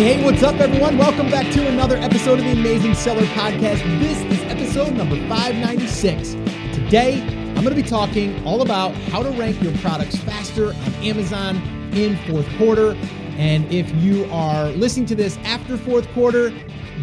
Hey, what's up, everyone? Welcome back to another episode of the Amazing Seller Podcast. This is episode number 596. Today, I'm going to be talking all about how to rank your products faster on Amazon in fourth quarter. And if you are listening to this after fourth quarter,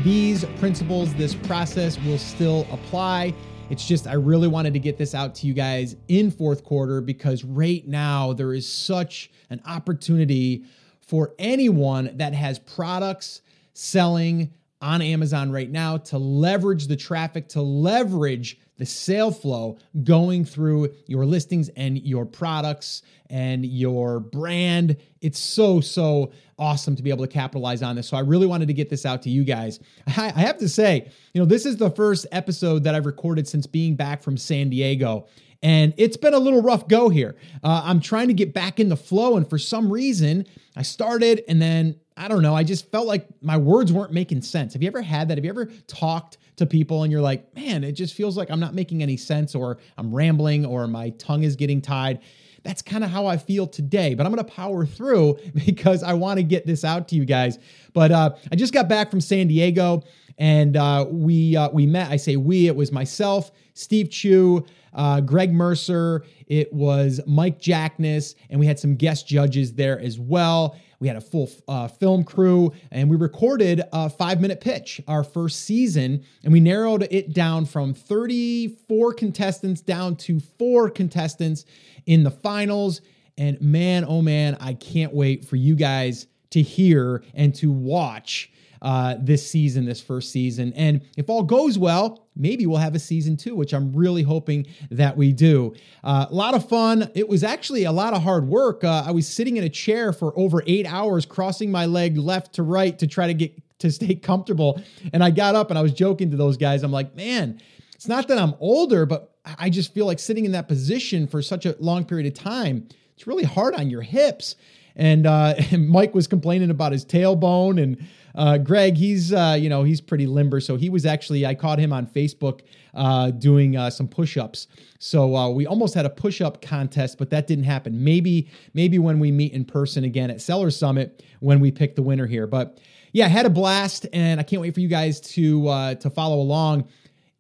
these principles, this process will still apply. It's just, I really wanted to get this out to you guys in fourth quarter because right now there is such an opportunity for anyone that has products selling on Amazon right now to leverage the traffic, to leverage the sale flow going through your listings and your products and your brand. It's so, so awesome to be able to capitalize on this. So I really wanted to get this out to you guys. I, have to say, you know, this is the first episode that I've recorded since being back from San Diego. And it's been a little rough go here. Uh, I'm trying to get back in the flow. And for some reason, I started and then I don't know, I just felt like my words weren't making sense. Have you ever had that? Have you ever talked to people and you're like, man, it just feels like I'm not making any sense or I'm rambling or my tongue is getting tied? That's kind of how I feel today, but I'm going to power through because I want to get this out to you guys. But uh, I just got back from San Diego and uh, we uh, we met. I say we. It was myself, Steve Chou, uh, Greg Mercer. It was Mike Jackness, and we had some guest judges there as well. We had a full uh, film crew, and we recorded a five minute pitch our first season, and we narrowed it down from 34 contestants down to four contestants in the finals. And man, oh man, I can't wait for you guys to hear and to watch uh, this season, this first season. And if all goes well, maybe we'll have a season two, which I'm really hoping that we do. Uh, a lot of fun. It was actually a lot of hard work. Uh, I was sitting in a chair for over eight hours, crossing my leg left to right to try to get to stay comfortable. And I got up and I was joking to those guys. I'm like, man, it's not that I'm older, but I just feel like sitting in that position for such a long period of time, it's really hard on your hips. And, uh, and Mike was complaining about his tailbone and uh, Greg, he's uh, you know he's pretty limber, so he was actually I caught him on Facebook uh, doing uh, some push-ups. So uh, we almost had a push-up contest, but that didn't happen. Maybe maybe when we meet in person again at Seller Summit when we pick the winner here. But yeah, had a blast, and I can't wait for you guys to uh, to follow along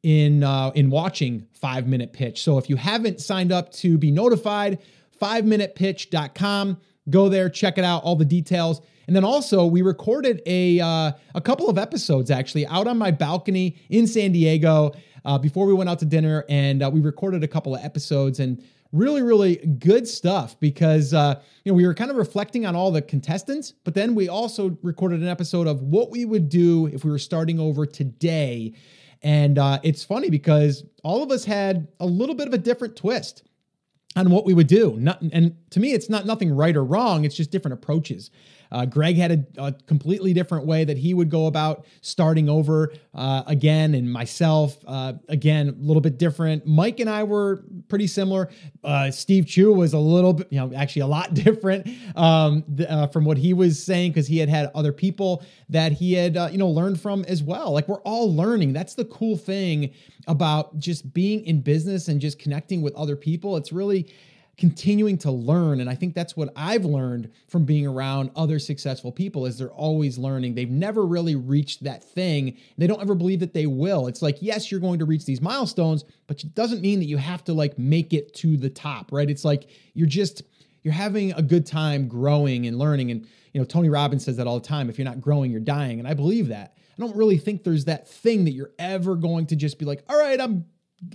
in in watching Five Minute Pitch. So if you haven't signed up to be notified, 5minutepitch.com. Go there, check it out, all the details. And then also we recorded a uh, a couple of episodes actually out on my balcony in San Diego uh, before we went out to dinner, and uh, we recorded a couple of episodes and really really good stuff because uh, you know we were kind of reflecting on all the contestants, but then we also recorded an episode of what we would do if we were starting over today. And uh, it's funny because all of us had a little bit of a different twist on what we would do. Not, and to me, it's not nothing right or wrong. It's just different approaches. Uh, Greg had a, a, completely different way that he would go about starting over uh, again, and myself uh, again a little bit different. Mike and I were pretty similar. Uh, Steve Chou was a little bit, you know, actually a lot different um, th- uh, from what he was saying because he had had other people that he had uh, you know learned from as well. Like we're all learning. That's the cool thing about just being in business and just connecting with other people. It's really continuing to learn. And i think that's what i've learned from being around other successful people is they're always learning. They've never really reached that thing. They don't ever believe that they will. It's like yes you're going to reach these milestones but it doesn't mean that you have to like make it to the top right? It's like you're just you're having a good time growing and learning. And you know tony robbins says that all the time if you're not growing you're dying. And i believe that. I don't really think there's that thing that you're ever going to just be like all right i'm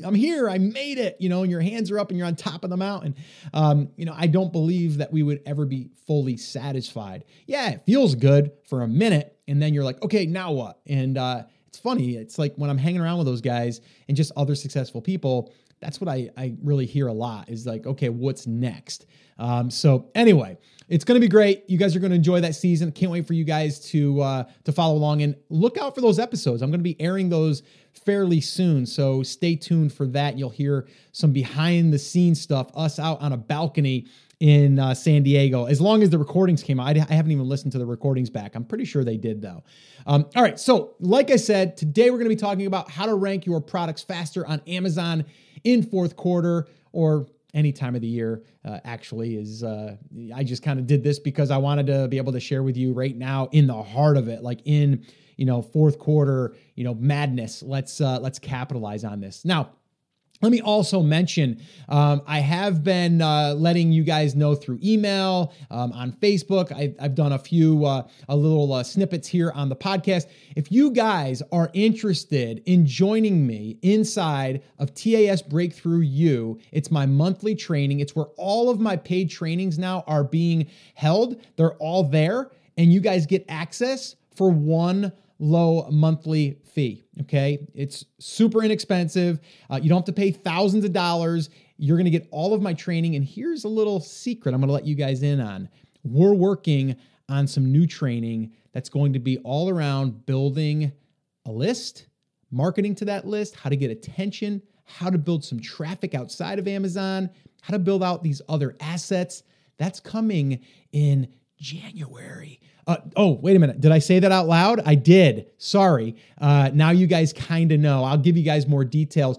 I'm here, I made it, you know, and your hands are up and you're on top of the mountain. Um, you know, I don't believe that we would ever be fully satisfied. Yeah, it feels good for a minute, and then you're like, okay, now what? And uh, it's funny, it's like when I'm hanging around with those guys and just other successful people, that's what I, I really hear a lot is like, okay, what's next? Um, so anyway, it's going to be great. You guys are going to enjoy that season. Can't wait for you guys to uh, to follow along and look out for those episodes. I'm going to be airing those fairly soon, so stay tuned for that. You'll hear some behind the scenes stuff. Us out on a balcony in uh, San Diego. As long as the recordings came out, I, I, haven't even listened to the recordings back. I'm pretty sure they did though. Um, all right, so like I said, today we're going to be talking about how to rank your products faster on Amazon in fourth quarter or any time of the year uh, actually is uh, i just kind of did this because i wanted to be able to share with you right now in the heart of it like in you know fourth quarter you know madness let's uh, let's capitalize on this. Now let me also mention um, I have been uh, letting you guys know through email, um, on Facebook. I, have done a few, uh, a little uh, snippets here on the podcast. If you guys are interested in joining me inside of TAS Breakthrough U, it's my monthly training. It's where all of my paid trainings now are being held. They're all there, and you guys get access for one low monthly fee. Okay. It's super inexpensive. Uh, you don't have to pay thousands of dollars. You're going to get all of my training. And here's a little secret I'm going to let you guys in on. We're working on some new training that's going to be all around building a list, marketing to that list, how to get attention, how to build some traffic outside of Amazon, how to build out these other assets. That's coming in January. Uh, oh, wait a minute. Did I say that out loud? I did. Sorry. Uh, now you guys kind of know. I'll give you guys more details,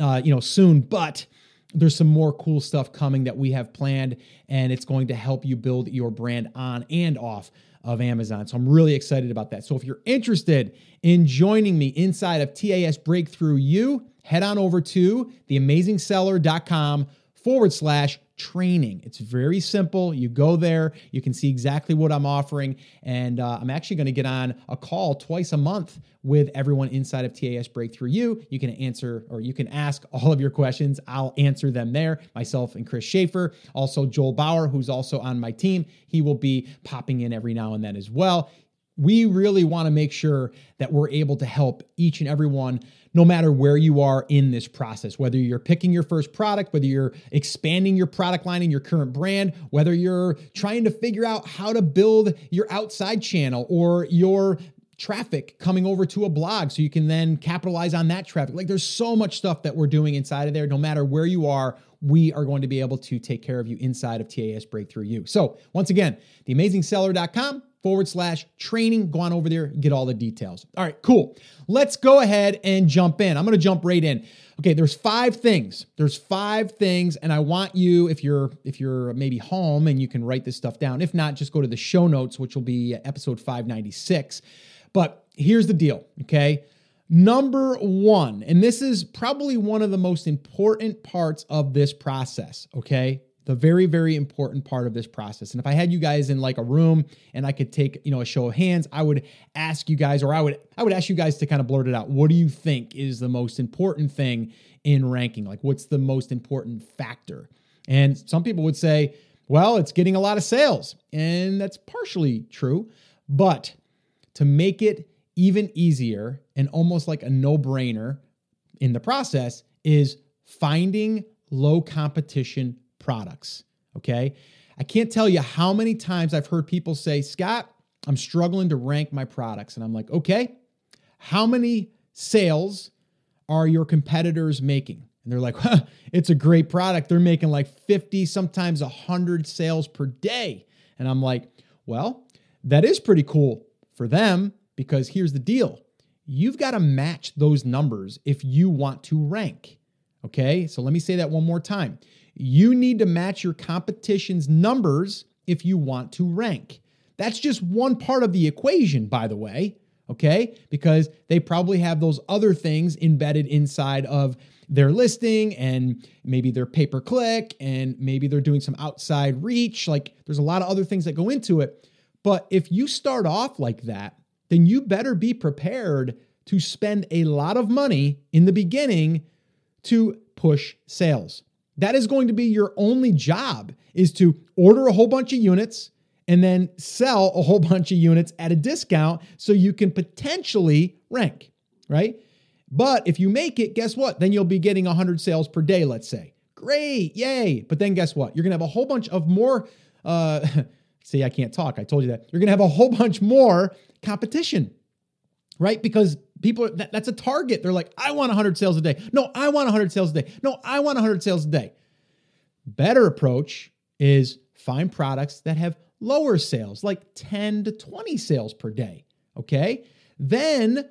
uh, you know, soon. But there's some more cool stuff coming that we have planned, and it's going to help you build your brand on and off of Amazon. So I'm really excited about that. So if you're interested in joining me inside of TAS Breakthrough U, head on over to theamazingseller.com forward slash training. It's very simple. You go there, you can see exactly what I'm offering. And uh, I'm actually going to get on a call twice a month with everyone inside of TAS Breakthrough U. You can answer or you can ask all of your questions. I'll answer them there, myself and Chris Schaefer. Also, Joel Bauer, who's also on my team, he will be popping in every now and then as well. We really want to make sure that we're able to help each and every one no matter where you are in this process, whether you're picking your first product, whether you're expanding your product line in your current brand, whether you're trying to figure out how to build your outside channel or your traffic coming over to a blog so you can then capitalize on that traffic. Like there's so much stuff that we're doing inside of there. No matter where you are, we are going to be able to take care of you inside of TAS Breakthrough U. So once again, theamazingseller.com forward slash training. Go on over there, get all the details. All right, cool. Let's go ahead and jump in. I'm going to jump right in. Okay, there's five things. There's five things and I want you if you're if you're maybe home and you can write this stuff down. If not, just go to the show notes which will be episode 596. But here's the deal, okay? Number 1, and this is probably one of the most important parts of this process, okay? The very very important part of this process. And if i had you guys in like a room and i could take you know a show of hands i would ask you guys or i would i would ask you guys to kind of blurt it out. What do you think is the most important thing in ranking? Like what's the most important factor? And some people would say well it's getting a lot of sales. And that's partially true. But to make it even easier and almost like a no-brainer in the process is finding low competition products. Okay. I can't tell you how many times I've heard people say, Scott, I'm struggling to rank my products. And I'm like, okay, how many sales are your competitors making? And they're like, huh, it's a great product. They're making like 50, sometimes 100 sales per day. And I'm like, well, that is pretty cool for them because here's the deal you've got to match those numbers if you want to rank. Okay, so let me say that one more time. You need to match your competition's numbers if you want to rank. That's just one part of the equation, by the way, okay? Because they probably have those other things embedded inside of their listing and maybe their pay per click and maybe they're doing some outside reach. Like there's a lot of other things that go into it. But if you start off like that, then you better be prepared to spend a lot of money in the beginning to push sales. That is going to be your only job is to order a whole bunch of units and then sell a whole bunch of units at a discount so you can potentially rank, right? But if you make it, guess what? Then you'll be getting 100 sales per day, let's say. Great, yay. But then guess what? You're going to have a whole bunch of more uh see I can't talk. I told you that. You're going to have a whole bunch more competition. Right? Because People, that, that's a target. They're like, I want 100 sales a day. No, I want 100 sales a day. No, I want 100 sales a day. Better approach is find products that have lower sales, like 10 to 20 sales per day. Okay. Then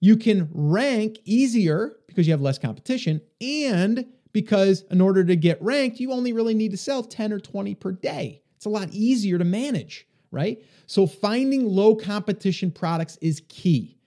you can rank easier because you have less competition and because in order to get ranked, you only really need to sell 10 or 20 per day. It's a lot easier to manage, right? So finding low competition products is key.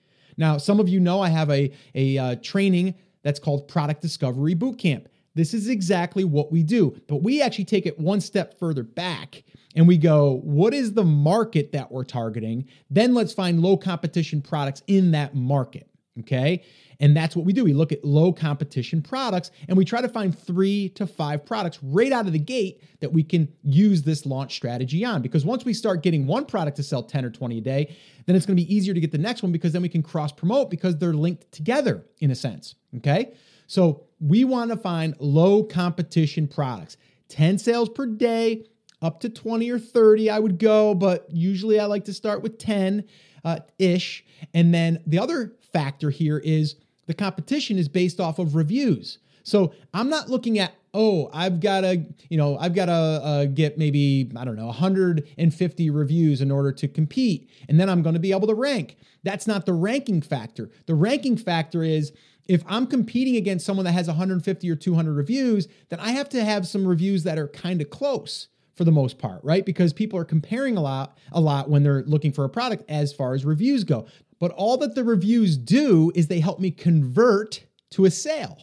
Now, some of you know I have a, a uh, training that's called Product Discovery Bootcamp. This is exactly what we do, but we actually take it one step further back and we go, what is the market that we're targeting? Then let's find low competition products in that market. Okay. And that's what we do. We look at low competition products and we try to find three to five products right out of the gate that we can use this launch strategy on. Because once we start getting one product to sell 10 or 20 a day, then it's going to be easier to get the next one because then we can cross promote because they're linked together in a sense. Okay. So we want to find low competition products, 10 sales per day, up to 20 or 30, I would go, but usually I like to start with 10 uh, ish. And then the other factor here is the competition is based off of reviews. So I'm not looking at, oh, I've got to, you know, I've got to uh, get maybe, I don't know, 150 reviews in order to compete. And then I'm going to be able to rank. That's not the ranking factor. The ranking factor is if I'm competing against someone that has 150 or 200 reviews, then I have to have some reviews that are kind of close for the most part, right? Because people are comparing a lot, a lot when they're looking for a product as far as reviews go. But all that the reviews do is they help me convert to a sale,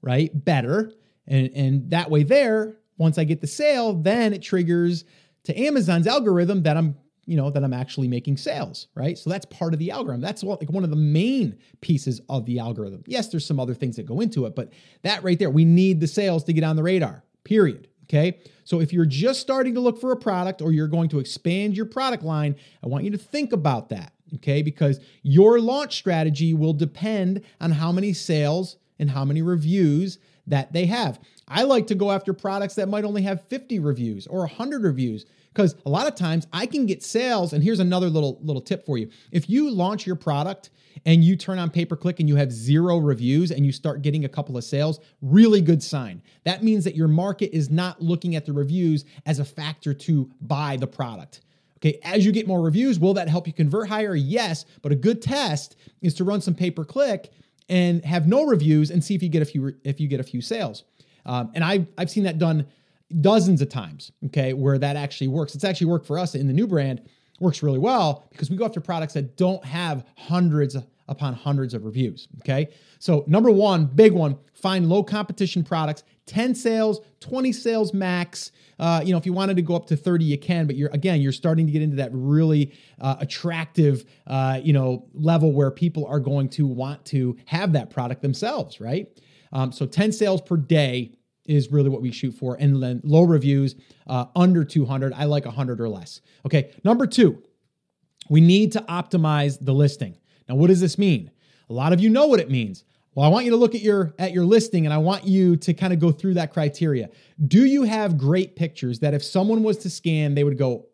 right? Better. And, and that way, there, once I get the sale, then it triggers to Amazon's algorithm that I'm you know that i'm actually making sales right? So that's part of the algorithm. That's like one of the main pieces of the algorithm. Yes there's some other things that go into it but that right there we need the sales to get on the radar period okay? So if you're just starting to look for a product or you're going to expand your product line i want you to think about that okay? Because your launch strategy will depend on how many sales and how many reviews that they have. I like to go after products that might only have 50 reviews or 100 reviews because a lot of times I can get sales and here's another little little tip for you. If you launch your product and you turn on pay per click and you have zero reviews and you start getting a couple of sales, really good sign. That means that your market is not looking at the reviews as a factor to buy the product. Okay, as you get more reviews, will that help you convert higher? Yes, but a good test is to run some pay per click and have no reviews and see if you get a few if you get a few sales. Um, and I've I've seen that done dozens of times. Okay, where that actually works. It's actually worked for us in the new brand. Works really well because we go after products that don't have hundreds upon hundreds of reviews. Okay. So, number one, big one, find low competition products, 10 sales, 20 sales max. Uh, you know, if you wanted to go up to 30, you can, but you're again, you're starting to get into that really uh, attractive, uh, you know, level where people are going to want to have that product themselves, right? Um, so, 10 sales per day is really what we shoot for. And then low reviews, uh, under 200. I like 100 or less. Okay. Number two, we need to optimize the listing. Now, what does this mean? A lot of you know what it means. Well, I want you to look at your at your listing and I want you to kind of go through that criteria. Do you have great pictures that if someone was to scan, they would go,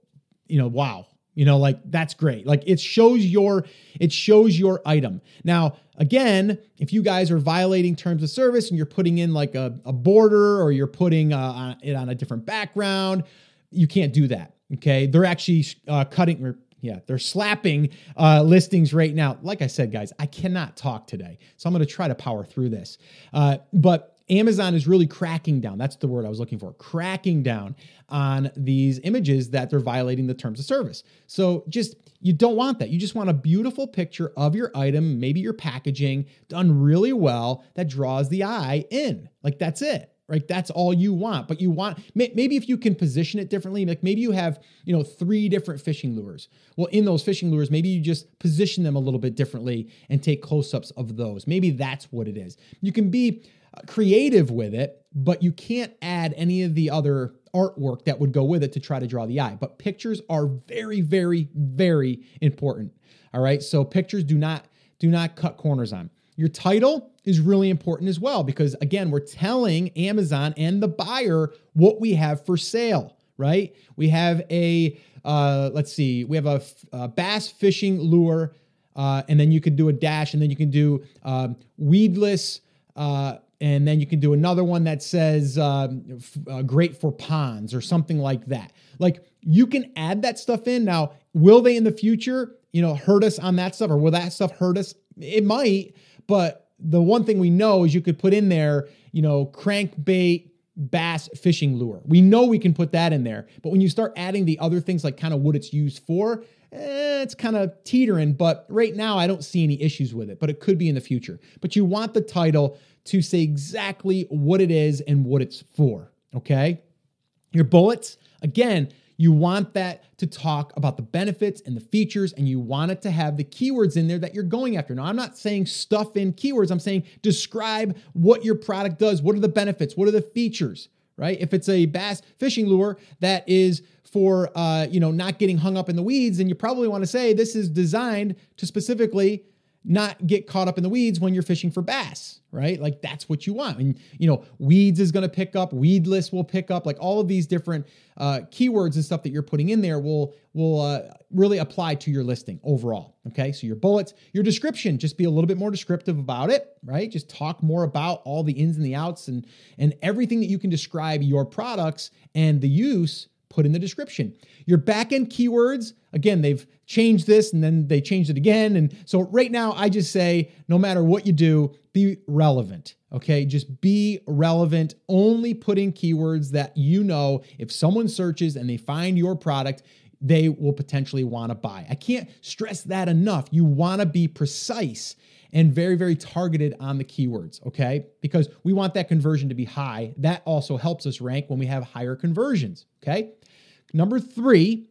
you know, wow, you know, like that's great. Like it shows your it shows your item. Now, again, if you guys are violating terms of service and you're putting in like a, a border or you're putting uh, it on a different background, you can't do that. Okay, they're actually uh, cutting or yeah, they're slapping uh, listings right now. Like I said, guys, I cannot talk today, so I'm going to try to power through this. Uh, but Amazon is really cracking down. That's the word I was looking for. Cracking down on these images that they're violating the terms of service. So just you don't want that. You just want a beautiful picture of your item, maybe your packaging done really well that draws the eye in. Like that's it right? That's all you want. But you want maybe if you can position it differently, like maybe you have, you know, three different fishing lures. Well, in those fishing lures, maybe you just position them a little bit differently and take close-ups of those. Maybe that's what it is. You can be uh, creative with it, but you can't add any of the other artwork that would go with it to try to draw the eye. But pictures are very very very important. All right? So pictures do not do not cut corners on. Your title is really important as well because, again, we're telling Amazon and the buyer what we have for sale, right? We have a, uh, let's see, we have a, bass fishing lure, uh, and then you can do a dash, and then you can do um, weedless. Uh, and then you can do another one that says um, f- uh, great for ponds or something like that. Like you can add that stuff in. Now, will they in the future, you know, hurt us on that stuff or will that stuff hurt us? It might, but the one thing we know is you could put in there, you know, crankbait bass fishing lure. We know we can put that in there. But when you start adding the other things like kind of what it's used for, eh, it's kind of teetering. But right now, I don't see any issues with it, but it could be in the future. But you want the title to say exactly what it is and what it's for. Okay. Your bullets, again, you want that to talk about the benefits and the features, and you want it to have the keywords in there that you're going after. Now, I'm not saying stuff in keywords, I'm saying describe what your product does. What are the benefits? What are the features? Right? If it's a bass fishing lure that is for uh, you know not getting hung up in the weeds, then you probably want to say this is designed to specifically not get caught up in the weeds when you're fishing for bass, right? Like that's what you want. And you know, weeds is going to pick up, weedless will pick up, like all of these different uh, keywords and stuff that you're putting in there will will uh, really apply to your listing overall. Okay, so your bullets, your description, just be a little bit more descriptive about it, right? Just talk more about all the ins and the outs and and everything that you can describe your products and the use put in the description. Your backend keywords, again, they've changed this and then they changed it again. And so right now, I just say no matter what you do, be relevant. Okay, just be relevant. Only put in keywords that you know if someone searches and they find your product, they will potentially want to buy. I can't stress that enough. You want to be precise and very, very targeted on the keywords, okay? Because we want that conversion to be high. That also helps us rank when we have higher conversions, okay? Number three,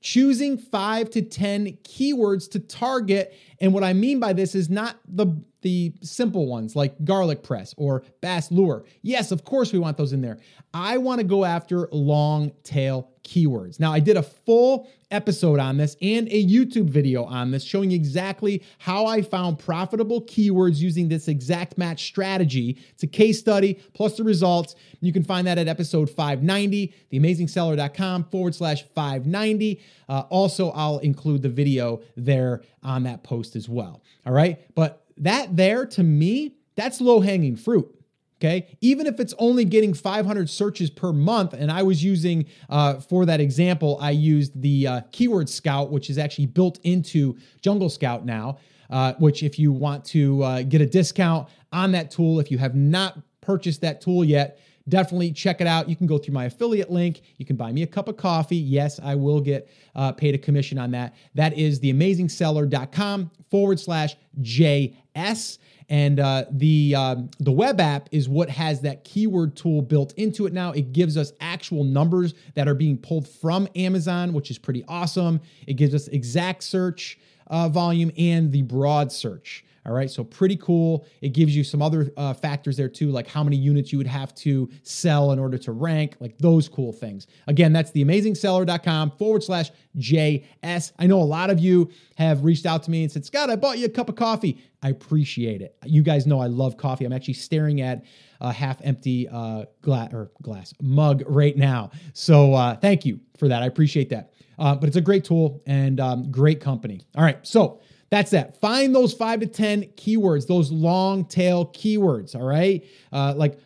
choosing five to 10 keywords to target. And what I mean by this is not the the simple ones like garlic press or bass lure. Yes, of course we want those in there. I want to go after long tail keywords. Now, I did a full episode on this and a YouTube video on this showing exactly how I found profitable keywords using this exact match strategy. It's a case study plus the results. You can find that at episode 590, theamazingseller.com forward slash 590. Uh, also, I'll include the video there on that post as well. All right. But that there to me, that's low hanging fruit. Okay. Even if it's only getting 500 searches per month, and I was using, uh, for that example, I used the uh, Keyword Scout, which is actually built into Jungle Scout now, uh, which if you want to uh, get a discount on that tool, if you have not purchased that tool yet, definitely check it out. You can go through my affiliate link. You can buy me a cup of coffee. Yes, I will get uh, paid a commission on that. That is theamazingseller.com forward slash JS. And uh, the um, the web app is what has that keyword tool built into it now. It gives us actual numbers that are being pulled from Amazon, which is pretty awesome. It gives us exact search uh, volume and the broad search. All right, so pretty cool. It gives you some other uh, factors there too, like how many units you would have to sell in order to rank, like those cool things. Again, that's theamazingseller.com forward slash JS. I know a lot of you have reached out to me and said, Scott, I bought you a cup of coffee. I appreciate it. You guys know I love coffee. I'm actually staring at a half empty uh, glass or glass mug right now. So uh, thank you for that. I appreciate that. Uh, but it's a great tool and um, great company. All right, so that's that. Find those five to 10 keywords, those long tail keywords. All right. Uh, like,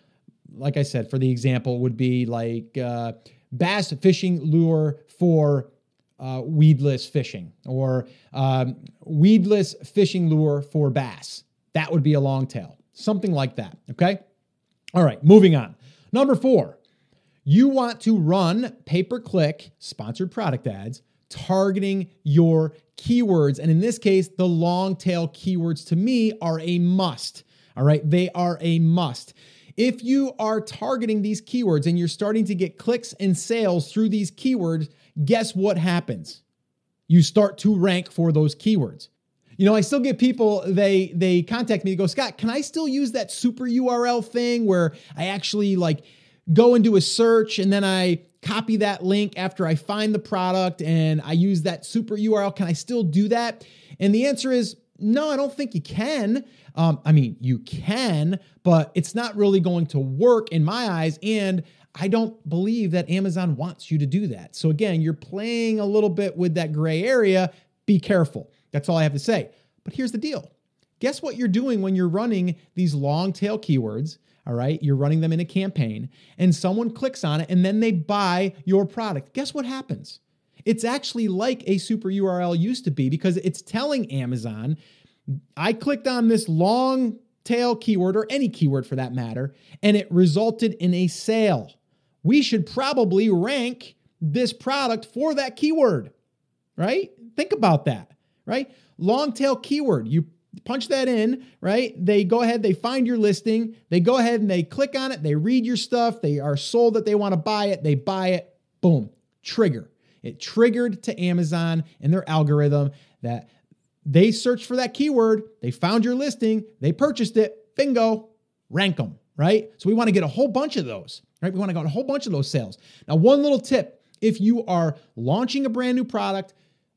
like I said, for the example, would be like uh, bass fishing lure for uh, weedless fishing or um, weedless fishing lure for bass. That would be a long tail, something like that. Okay. All right. Moving on. Number four, you want to run pay per click sponsored product ads targeting your keywords. And in this case, the long tail keywords to me are a must. All right, they are a must. If you are targeting these keywords and you're starting to get clicks and sales through these keywords, guess what happens? You start to rank for those keywords. You know, I still get people they they contact me, to go, "Scott, can I still use that super URL thing where I actually like go and do a search and then I copy that link after I find the product and I use that super URL. Can I still do that? And the answer is no, I don't think you can. Um, I mean, you can, but it's not really going to work in my eyes. And I don't believe that Amazon wants you to do that. So again, you're playing a little bit with that gray area. Be careful. That's all I have to say. But here's the deal guess what you're doing when you're running these long tail keywords all right, you're running them in a campaign, and someone clicks on it and then they buy your product. Guess what happens? It's actually like a super URL used to be because it's telling Amazon, I clicked on this long tail keyword or any keyword for that matter, and it resulted in a sale. We should probably rank this product for that keyword, right? Think about that, right? Long tail keyword, you punch that in, right? They go ahead, they find your listing, they go ahead and they click on it, they read your stuff, they are sold that they want to buy it, they buy it, boom, trigger. It triggered to Amazon and their algorithm that they searched for that keyword, they found your listing, they purchased it, bingo, rank them, right? So we want to get a whole bunch of those, right? We want to get a whole bunch of those sales. Now, one little tip if you are launching a brand new product,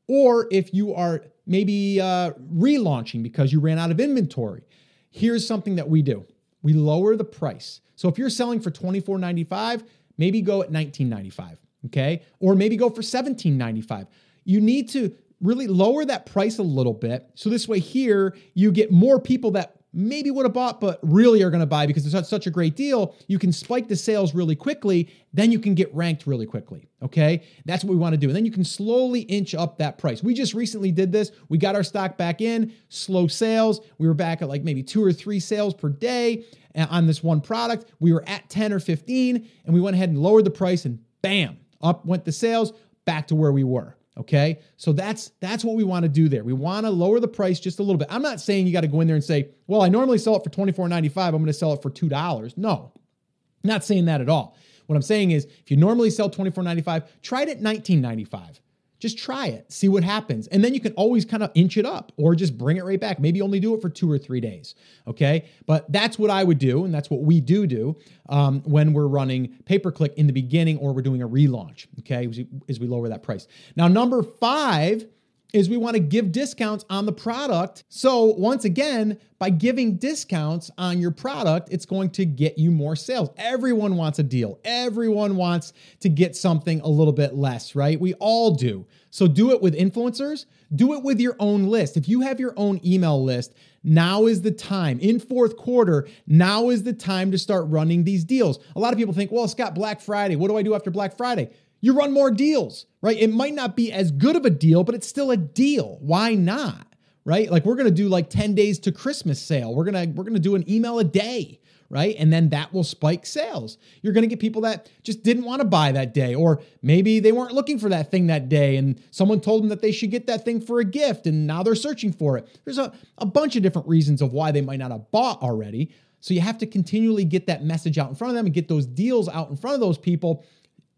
or if you are maybe uh, relaunching because you ran out of inventory, here's something that we do we lower the price. So if you're selling for $24.95, maybe go at $19.95, okay? Or maybe go for $17.95. You need to really lower that price a little bit. So this way, here you get more people that maybe would have bought, but really are going to buy because it's such a great deal. You can spike the sales really quickly, then you can get ranked really quickly. Okay. That's what we want to do. And then you can slowly inch up that price. We just recently did this. We got our stock back in, slow sales. We were back at like maybe two or three sales per day uh, on this one product. We were at 10 or 15, and we went ahead and lowered the price, and bam, up went the sales back to where we were. Okay. So that's that's what we want to do there. We want to lower the price just a little bit. I'm not saying you got to go in there and say, well, I normally sell it for $24.95. I'm going to sell it for $2. No, not saying that at all. What I'm saying is if you normally sell $24.95, try it at $19.95. Just try it, see what happens. And then you can always kind of inch it up or just bring it right back. Maybe only do it for two or three days. Okay. But that's what I would do. And that's what we do do um, when we're running pay per click in the beginning or we're doing a relaunch. Okay. As we, as we lower that price. Now, number five is we want to give discounts on the product. So, once again, by giving discounts on your product, it's going to get you more sales. Everyone wants a deal. Everyone wants to get something a little bit less, right? We all do. So, do it with influencers, do it with your own list. If you have your own email list, now is the time. In fourth quarter, now is the time to start running these deals. A lot of people think, well, Scott, Black Friday. What do I do after Black Friday? You run more deals, right? It might not be as good of a deal, but it's still a deal. Why not? Right? Like we're going to do like 10 days to Christmas sale. We're going to we're going to do an email a day, right? And then that will spike sales. You're going to get people that just didn't want to buy that day or maybe they weren't looking for that thing that day and someone told them that they should get that thing for a gift and now they're searching for it. There's a, a bunch of different reasons of why they might not have bought already. So you have to continually get that message out in front of them and get those deals out in front of those people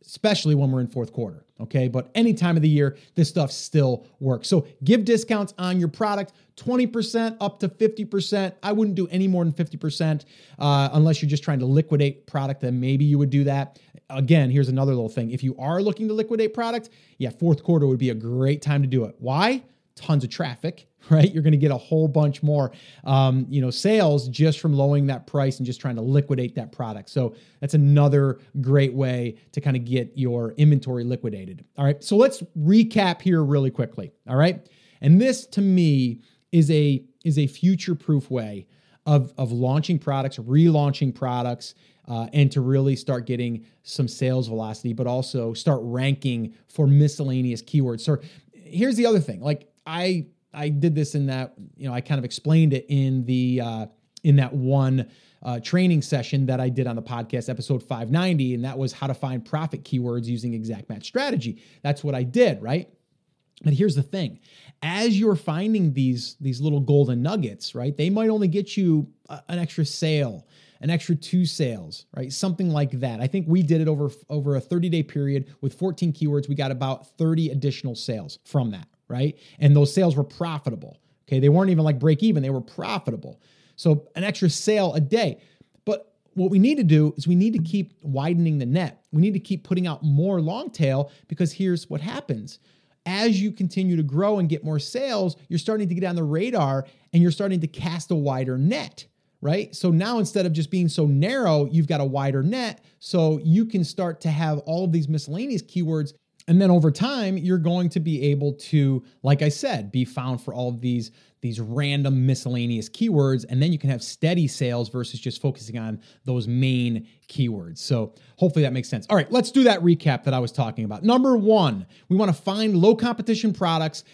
especially when we're in fourth quarter. Okay. But any time of the year, this stuff still works. So give discounts on your product 20% up to 50%. I wouldn't do any more than 50% uh, unless you're just trying to liquidate product, then maybe you would do that. Again, here's another little thing. If you are looking to liquidate product, yeah, fourth quarter would be a great time to do it. Why? Tons of traffic right? You're going to get a whole bunch more, um, you know, sales just from lowering that price and just trying to liquidate that product. So that's another great way to kind of get your inventory liquidated. All right. So let's recap here really quickly. All right. And this to me is a is a future proof way of of launching products, relaunching products. Uh, and to really start getting some sales velocity, but also start ranking for miscellaneous keywords. So here's the other thing: like I I did this in that, you know, I kind of explained it in the uh, in that one uh, training session that I did on the podcast, episode 590, and that was how to find profit keywords using exact match strategy. That's what I did, right? But here's the thing: as you're finding these these little golden nuggets, right? They might only get you a, an extra sale, an extra two sales, right? Something like that. I think we did it over over a 30 day period with 14 keywords. We got about 30 additional sales from that right? And those sales were profitable. Okay. They weren't even like break even, they were profitable. So an extra sale a day. But what we need to do is we need to keep widening the net. We need to keep putting out more long tail because here's what happens. As you continue to grow and get more sales, you're starting to get on the radar and you're starting to cast a wider net right? So now instead of just being so narrow, you've got a wider net. So you can start to have all of these miscellaneous keywords and then over time you're going to be able to like i said be found for all of these these random miscellaneous keywords and then you can have steady sales versus just focusing on those main keywords. So hopefully that makes sense. All right let's do that recap that i was talking about. Number one we want to find low competition products.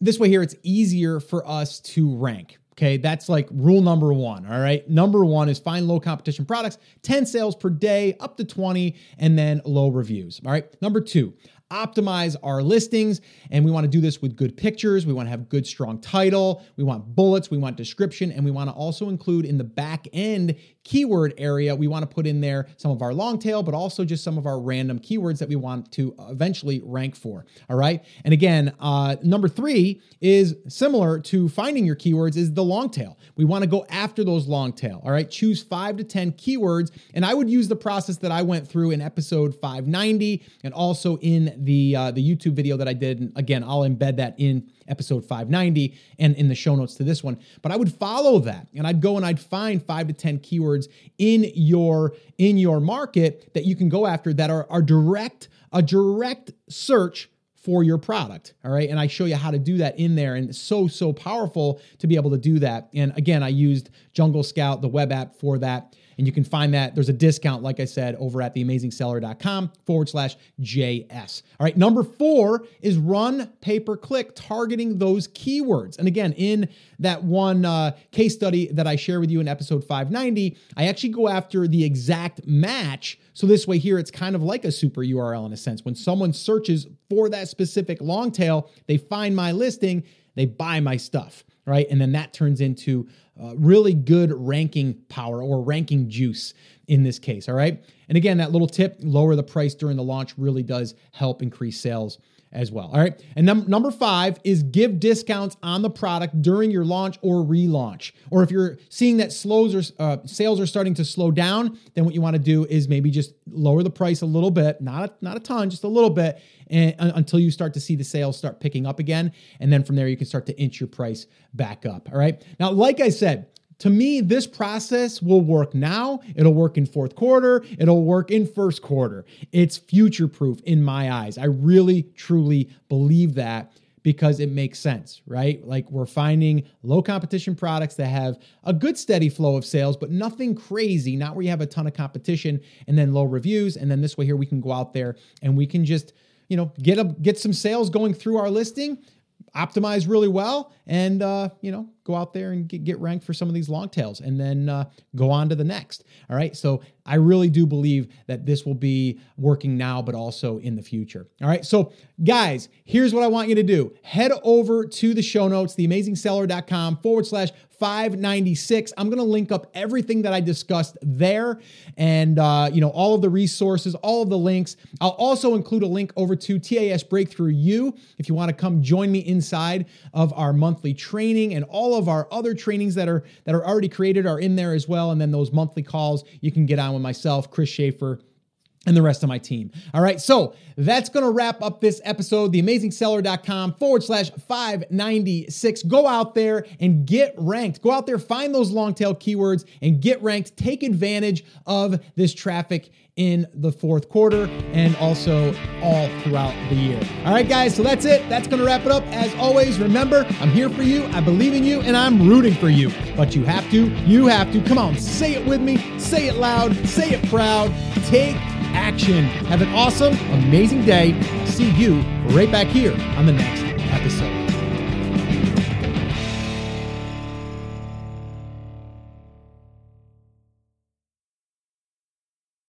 This way here it's easier for us to rank Okay, that's like rule number one. All right, number one is find low competition products, 10 sales per day, up to 20, and then low reviews. All right, number two, optimize our listings. And we want to do this with good pictures. We want to have good, strong title. We want bullets. We want description. And we want to also include in the back end keyword area, we want to put in there some of our long tail, but also just some of our random keywords that we want to eventually rank for. All right. And again, uh, number three is similar to finding your keywords is the long tail. We want to go after those long tail. All right. Choose five to 10 keywords. And I would use the process that I went through in episode 590 and also in the, uh, the YouTube video that I did. And again, I'll embed that in episode 590 and in the show notes to this one. But I would follow that and I'd go and I'd find five to 10 keywords in your in your market that you can go after that are, are direct a direct search for your product. All right. And I show you how to do that in there. And so, so powerful to be able to do that. And again, I used Jungle Scout, the web app for that. And you can find that there's a discount, like I said, over at theamazingseller.com forward slash JS. All right. Number four is run pay per click targeting those keywords. And again, in that one uh, case study that I share with you in episode 590, I actually go after the exact match. So this way here, it's kind of like a super URL in a sense. When someone searches for that specific long tail, they find my listing, they buy my stuff right? And then that turns into uh, really good ranking power or ranking juice in this case, all right? And again, that little tip lower the price during the launch really does help increase sales as well. All right. And num- number five is give discounts on the product during your launch or relaunch. Or if you're seeing that slows or uh, sales are starting to slow down, then what you want to do is maybe just lower the price a little bit, not a, not a ton, just a little bit, and, uh, until you start to see the sales start picking up again. And then from there, you can start to inch your price back up. All right. Now, like I said, to me, this process will work now. It'll work in fourth quarter. It'll work in first quarter. It's future proof in my eyes. I really, truly believe that because it makes sense, right? Like we're finding low competition products that have a good steady flow of sales, but nothing crazy, not where you have a ton of competition and then low reviews. And then this way here we can go out there and we can just, you know, get a get some sales going through our listing optimize really well and uh, you know go out there and get, get ranked for some of these long tails and then uh, go on to the next. All right? So i really do believe that this will be working now but also in the future. All right? So guys here's what i want you to do. Head over to the show notes theamazingseller.com forward slash 596. I'm going to link up everything that I discussed there and, uh, you know, all of the resources, all of the links. I'll also include a link over to TAS Breakthrough U if you want to come join me inside of our monthly training and all of our other trainings that are that are already created are in there as well. And then those monthly calls you can get on with myself, Chris Schaefer and the rest of my team. All right, so that's to wrap up this episode. TheAmazingSeller.com forward slash 596. Go out there and get ranked. Go out there, find those long tail keywords and get ranked. Take advantage of this traffic in the fourth quarter and also all throughout the year. All right, guys, so that's it. That's to wrap it up. As always, remember, I'm here for you. I believe in you and I'm rooting for you. But you have to, you have to. Come on, say it with me. Say it loud. Say it proud. Take action. Have an awesome, amazing day. See you right back here on the next episode.